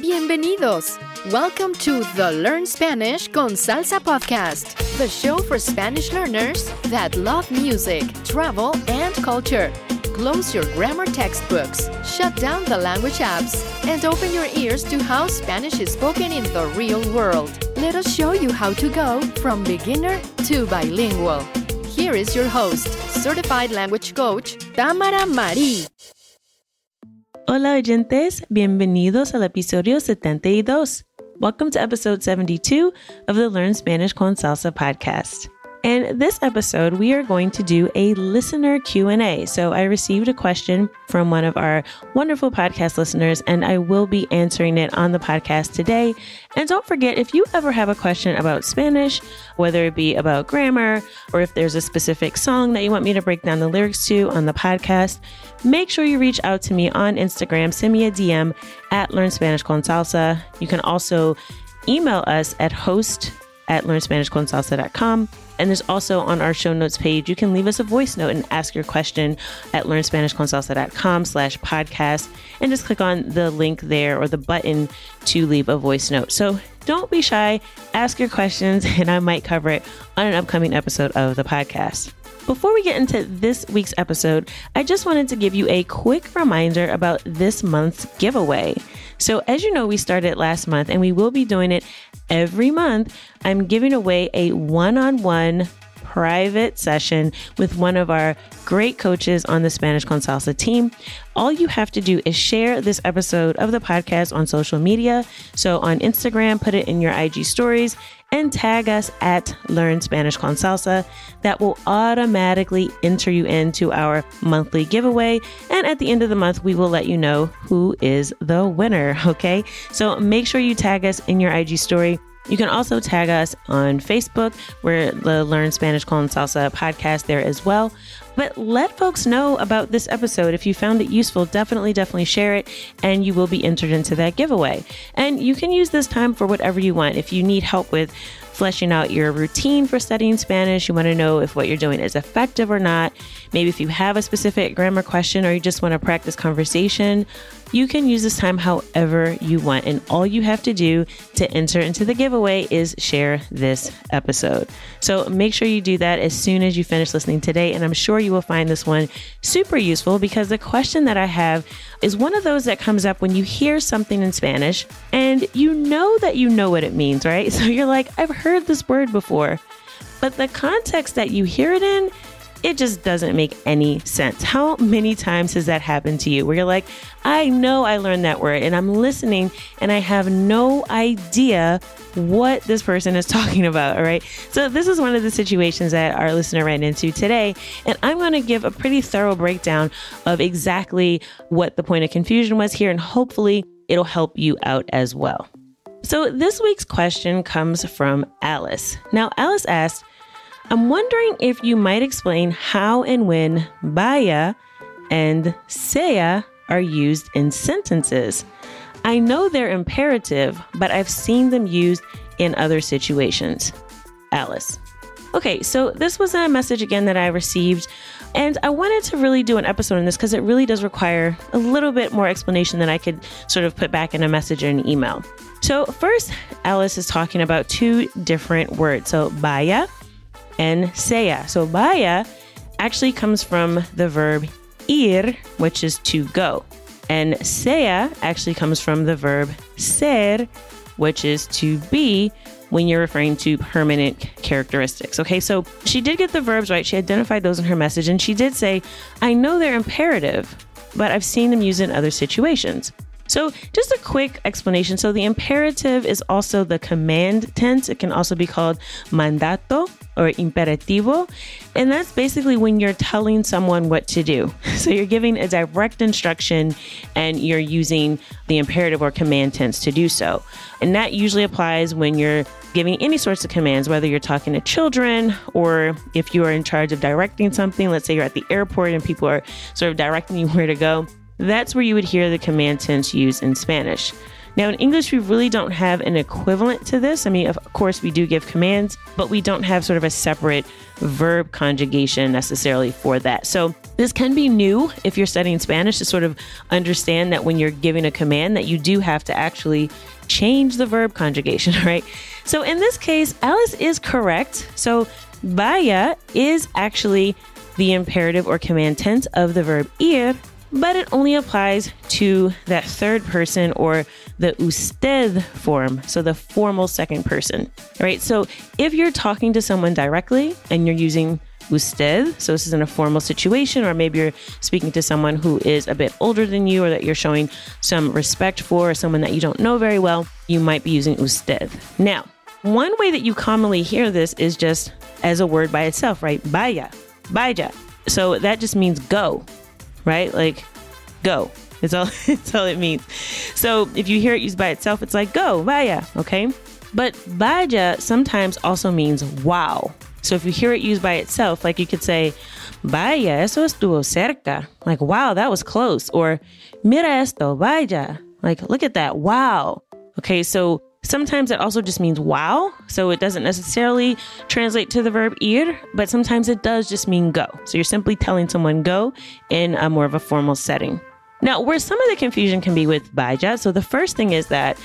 Bienvenidos. Welcome to the Learn Spanish con Salsa podcast, the show for Spanish learners that love music, travel, and culture. Close your grammar textbooks, shut down the language apps, and open your ears to how Spanish is spoken in the real world. Let us show you how to go from beginner to bilingual. Here is your host, certified language coach, Tamara Marie. Hola oyentes, bienvenidos al episodio 72. Welcome to episode 72 of the Learn Spanish con Salsa podcast. And this episode, we are going to do a listener Q&A. So I received a question from one of our wonderful podcast listeners, and I will be answering it on the podcast today. And don't forget, if you ever have a question about Spanish, whether it be about grammar or if there's a specific song that you want me to break down the lyrics to on the podcast, make sure you reach out to me on Instagram. Send me a DM at Learn Spanish con Salsa. You can also email us at host at learnspanishconsalsa.com. And there's also on our show notes page, you can leave us a voice note and ask your question at learnspanishconsalsa.com slash podcast and just click on the link there or the button to leave a voice note. So don't be shy, ask your questions, and I might cover it on an upcoming episode of the podcast. Before we get into this week's episode, I just wanted to give you a quick reminder about this month's giveaway. So, as you know, we started last month and we will be doing it every month. I'm giving away a one on one private session with one of our great coaches on the Spanish con Salsa team. All you have to do is share this episode of the podcast on social media. So on Instagram, put it in your IG stories and tag us at Learn Spanish con Salsa. That will automatically enter you into our monthly giveaway. And at the end of the month, we will let you know who is the winner. Okay. So make sure you tag us in your IG story. You can also tag us on Facebook. We're the Learn Spanish con Salsa podcast there as well. But let folks know about this episode. If you found it useful, definitely, definitely share it, and you will be entered into that giveaway. And you can use this time for whatever you want. If you need help with fleshing out your routine for studying Spanish, you want to know if what you're doing is effective or not, maybe if you have a specific grammar question or you just want to practice conversation, you can use this time however you want. And all you have to do to enter into the giveaway is share this episode. So make sure you do that as soon as you finish listening today. And I'm sure you will find this one super useful because the question that I have is one of those that comes up when you hear something in Spanish and you know that you know what it means, right? So you're like, I've heard this word before. But the context that you hear it in, it just doesn't make any sense. How many times has that happened to you where you're like, I know I learned that word and I'm listening and I have no idea what this person is talking about. All right. So, this is one of the situations that our listener ran into today. And I'm going to give a pretty thorough breakdown of exactly what the point of confusion was here. And hopefully, it'll help you out as well. So, this week's question comes from Alice. Now, Alice asked, I'm wondering if you might explain how and when vaya and sea are used in sentences. I know they're imperative, but I've seen them used in other situations. Alice. Okay, so this was a message again that I received, and I wanted to really do an episode on this because it really does require a little bit more explanation than I could sort of put back in a message or an email. So, first, Alice is talking about two different words. So, vaya and sea. So vaya actually comes from the verb ir, which is to go. And sea actually comes from the verb ser, which is to be when you're referring to permanent characteristics. Okay, so she did get the verbs right. She identified those in her message and she did say, I know they're imperative, but I've seen them used in other situations. So, just a quick explanation. So, the imperative is also the command tense. It can also be called mandato or imperativo. And that's basically when you're telling someone what to do. So, you're giving a direct instruction and you're using the imperative or command tense to do so. And that usually applies when you're giving any sorts of commands, whether you're talking to children or if you are in charge of directing something. Let's say you're at the airport and people are sort of directing you where to go that's where you would hear the command tense used in Spanish. Now, in English, we really don't have an equivalent to this. I mean, of course, we do give commands, but we don't have sort of a separate verb conjugation necessarily for that. So, this can be new if you're studying Spanish to sort of understand that when you're giving a command that you do have to actually change the verb conjugation, right? So, in this case, Alice is correct. So, vaya is actually the imperative or command tense of the verb ir, but it only applies to that third person or the usted form, so the formal second person. right? So if you're talking to someone directly and you're using usted, so this is in a formal situation, or maybe you're speaking to someone who is a bit older than you or that you're showing some respect for, or someone that you don't know very well, you might be using usted. Now, one way that you commonly hear this is just as a word by itself, right? Vaya, vaya. So that just means go, right? Like go. It's all it's all it means. So if you hear it used by itself, it's like go, vaya, okay? But vaya sometimes also means wow. So if you hear it used by itself, like you could say, vaya, eso estuvo cerca. Like, wow, that was close. Or mira esto, vaya. Like, look at that, wow. Okay, so Sometimes it also just means wow, so it doesn't necessarily translate to the verb ir, but sometimes it does just mean go. So you're simply telling someone go in a more of a formal setting. Now, where some of the confusion can be with vaya, so the first thing is that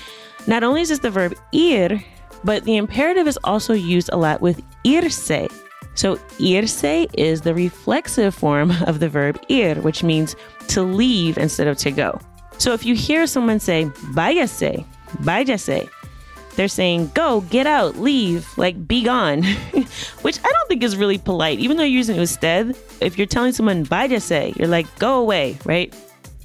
not only is this the verb ir, but the imperative is also used a lot with irse. So irse is the reflexive form of the verb ir, which means to leave instead of to go. So if you hear someone say váyase, váyase, they're saying, go, get out, leave, like be gone, which I don't think is really polite. Even though you're using usted, if you're telling someone váyase, you're like, go away, right?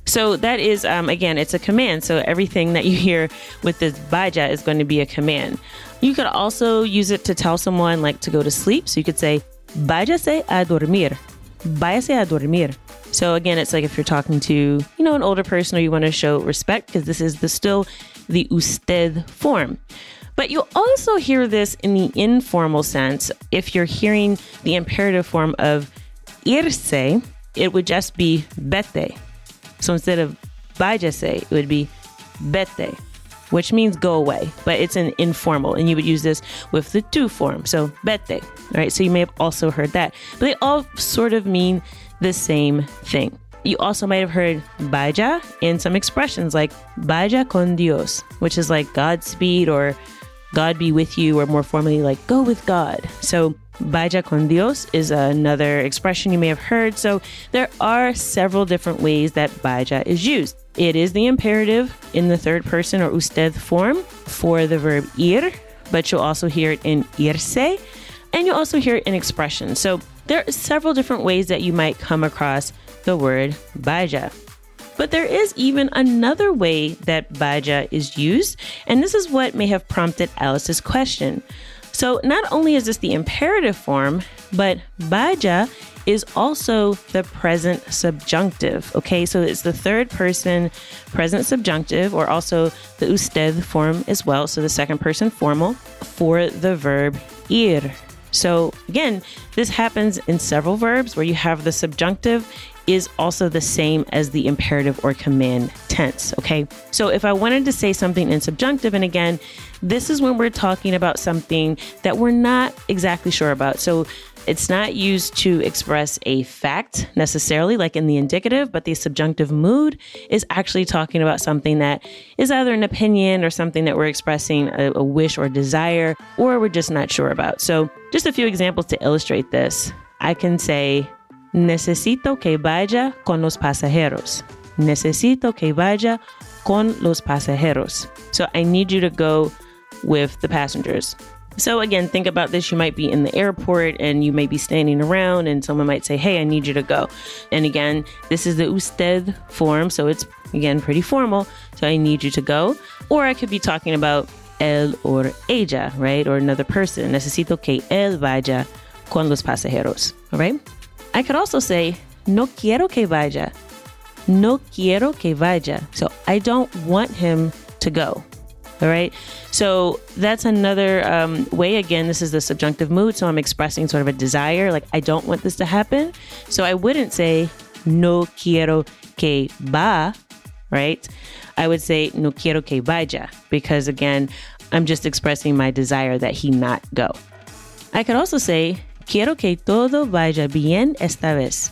So that is, um, again, it's a command. So everything that you hear with this vaya is going to be a command. You could also use it to tell someone like to go to sleep. So you could say, váyase a dormir. Váyase a dormir. So again, it's like if you're talking to, you know, an older person or you want to show respect because this is the still the usted form. But you also hear this in the informal sense. If you're hearing the imperative form of irse, it would just be vete. So instead of váyase, it would be vete, which means go away, but it's an informal, and you would use this with the tu form. So vete, right? So you may have also heard that, but they all sort of mean the same thing. You also might have heard vaya in some expressions like vaya con Dios, which is like Godspeed or God be with you, or more formally, like go with God. So, vaya con Dios is another expression you may have heard. So, there are several different ways that vaya is used. It is the imperative in the third person or usted form for the verb ir, but you'll also hear it in irse, and you'll also hear it in expressions. So, there are several different ways that you might come across the word vaya. But there is even another way that vaya is used, and this is what may have prompted Alice's question. So, not only is this the imperative form, but vaya is also the present subjunctive. Okay, so it's the third person present subjunctive, or also the usted form as well, so the second person formal for the verb ir. So, again, this happens in several verbs where you have the subjunctive is also the same as the imperative or command tense. Okay. So, if I wanted to say something in subjunctive, and again, this is when we're talking about something that we're not exactly sure about. So, it's not used to express a fact necessarily, like in the indicative, but the subjunctive mood is actually talking about something that is either an opinion or something that we're expressing a, a wish or desire, or we're just not sure about. So, just a few examples to illustrate this. I can say, Necesito que vaya con los pasajeros. Necesito que vaya con los pasajeros. So, I need you to go with the passengers. So, again, think about this. You might be in the airport and you may be standing around, and someone might say, Hey, I need you to go. And again, this is the usted form, so it's again pretty formal. So, I need you to go. Or I could be talking about él or ella, right? Or another person. Necesito que él vaya con los pasajeros. All right. I could also say, No quiero que vaya. No quiero que vaya. So, I don't want him to go. All right. So that's another um, way. Again, this is the subjunctive mood. So I'm expressing sort of a desire, like I don't want this to happen. So I wouldn't say no quiero que va. right? I would say no quiero que vaya because again, I'm just expressing my desire that he not go. I could also say quiero que todo vaya bien esta vez.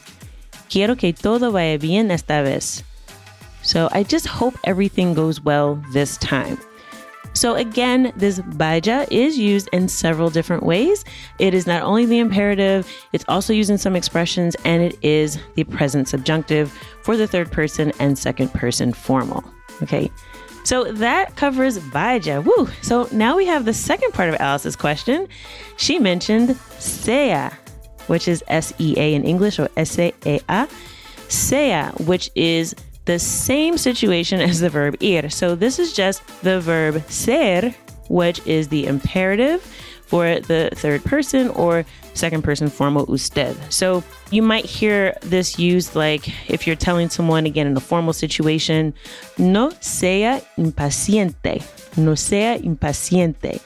Quiero que todo vaya bien esta vez. So I just hope everything goes well this time. So again, this vaya is used in several different ways. It is not only the imperative, it's also used in some expressions, and it is the present subjunctive for the third person and second person formal. Okay. So that covers vaya. Woo. So now we have the second part of Alice's question. She mentioned sea, which is S E A in English or S A A. Sea, which is the same situation as the verb ir. So this is just the verb ser, which is the imperative for the third person or second person formal usted. So you might hear this used like if you're telling someone again in a formal situation, no sea impaciente, no sea impaciente.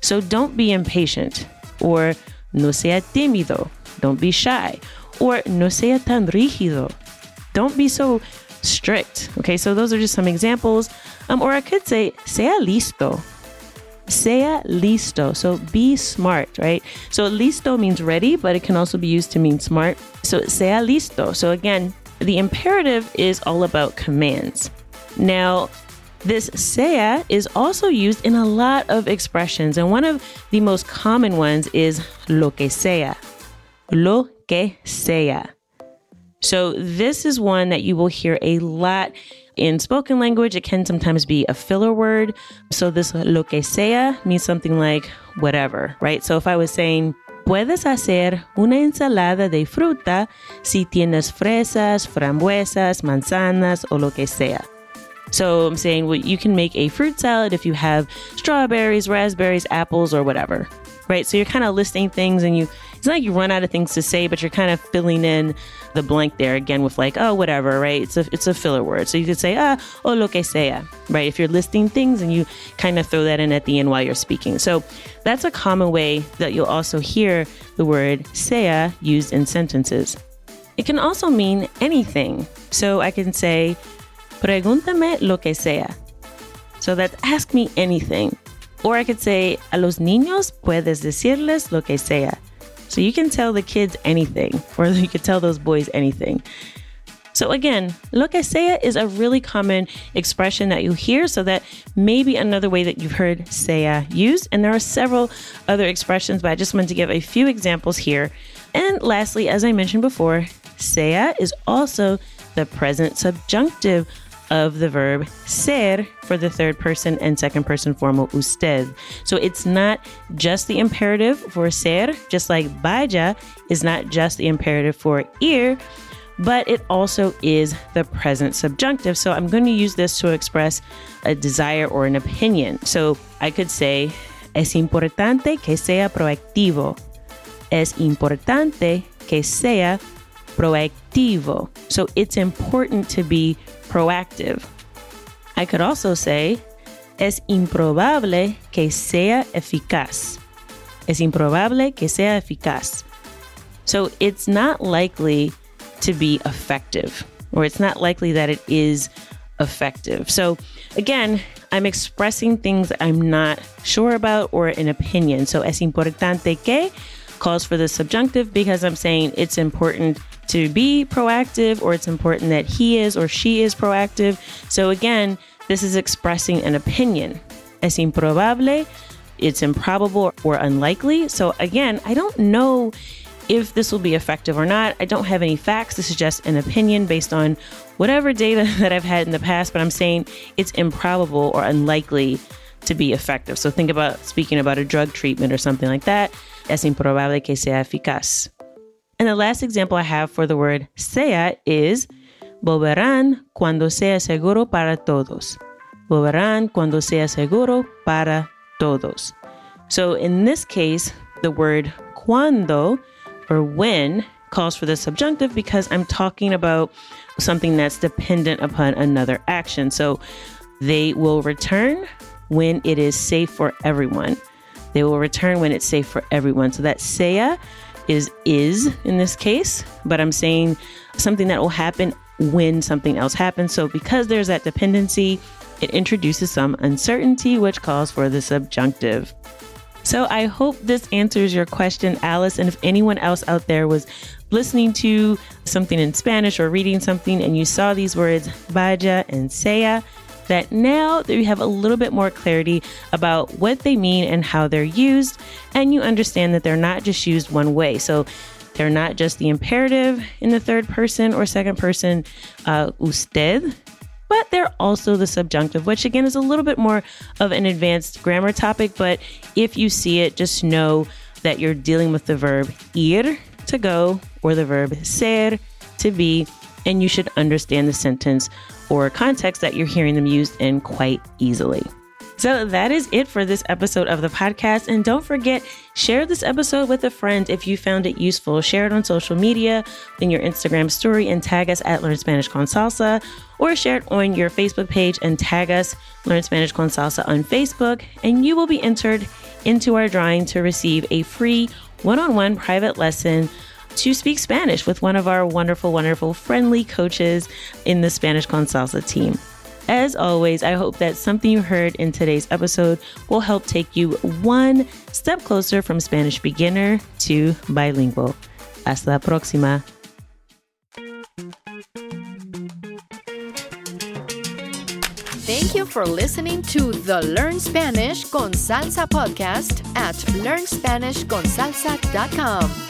So don't be impatient or no sea tímido, don't be shy or no sea tan rígido. Don't be so strict. Okay, so those are just some examples. Um, or I could say, sea listo. Sea listo. So be smart, right? So listo means ready, but it can also be used to mean smart. So sea listo. So again, the imperative is all about commands. Now, this sea is also used in a lot of expressions, and one of the most common ones is lo que sea. Lo que sea. So, this is one that you will hear a lot in spoken language. It can sometimes be a filler word. So, this lo que sea means something like whatever, right? So, if I was saying, Puedes hacer una ensalada de fruta si tienes fresas, frambuesas, manzanas, o lo que sea. So I'm saying, well, you can make a fruit salad if you have strawberries, raspberries, apples, or whatever, right? So you're kind of listing things and you it's not like you run out of things to say, but you're kind of filling in the blank there again with like, oh, whatever, right? It's a it's a filler word. So you could say, ah, oh, lo que sea, right? If you're listing things and you kind of throw that in at the end while you're speaking. So that's a common way that you'll also hear the word sea used in sentences. It can also mean anything. So I can say, pregúntame lo que sea. So that's ask me anything. Or I could say, a los niños puedes decirles lo que sea. So you can tell the kids anything, or you could tell those boys anything. So again, lo que sea is a really common expression that you hear, so that may be another way that you've heard sea used. And there are several other expressions, but I just wanted to give a few examples here. And lastly, as I mentioned before, sea is also the present subjunctive of the verb ser for the third person and second person formal usted. So it's not just the imperative for ser, just like vaya is not just the imperative for ir, but it also is the present subjunctive. So I'm going to use this to express a desire or an opinion. So I could say, es importante que sea proactivo. Es importante que sea proactivo. So it's important to be proactive. I could also say, es improbable que sea eficaz. Es improbable que sea eficaz. So it's not likely to be effective, or it's not likely that it is effective. So again, I'm expressing things I'm not sure about or an opinion. So es importante que calls for the subjunctive because I'm saying it's important to be proactive or it's important that he is or she is proactive. So again, this is expressing an opinion. Es improbable, it's improbable or unlikely. So again, I don't know if this will be effective or not. I don't have any facts. This is just an opinion based on whatever data that I've had in the past, but I'm saying it's improbable or unlikely to be effective. So think about speaking about a drug treatment or something like that. Es improbable que sea eficaz. And the last example I have for the word sea is volverán cuando sea seguro para todos. Volverán cuando sea seguro para todos. So in this case, the word cuando or when calls for the subjunctive because I'm talking about something that's dependent upon another action. So they will return when it is safe for everyone. They will return when it's safe for everyone. So that sea is is in this case, but I'm saying something that will happen when something else happens. So, because there's that dependency, it introduces some uncertainty, which calls for the subjunctive. So, I hope this answers your question, Alice. And if anyone else out there was listening to something in Spanish or reading something and you saw these words, vaya and sea, that now that you have a little bit more clarity about what they mean and how they're used, and you understand that they're not just used one way. So they're not just the imperative in the third person or second person, uh, usted, but they're also the subjunctive, which again is a little bit more of an advanced grammar topic. But if you see it, just know that you're dealing with the verb ir, to go, or the verb ser, to be, and you should understand the sentence or context that you're hearing them used in quite easily. So that is it for this episode of the podcast. And don't forget, share this episode with a friend if you found it useful. Share it on social media, in your Instagram story, and tag us at Learn Spanish con Salsa, or share it on your Facebook page and tag us Learn Spanish con Salsa on Facebook, and you will be entered into our drawing to receive a free one on one private lesson to speak Spanish with one of our wonderful, wonderful, friendly coaches in the Spanish Con Salsa team. As always, I hope that something you heard in today's episode will help take you one step closer from Spanish beginner to bilingual. Hasta la próxima. Thank you for listening to the Learn Spanish con Salsa podcast at learnspanishconsalsa.com.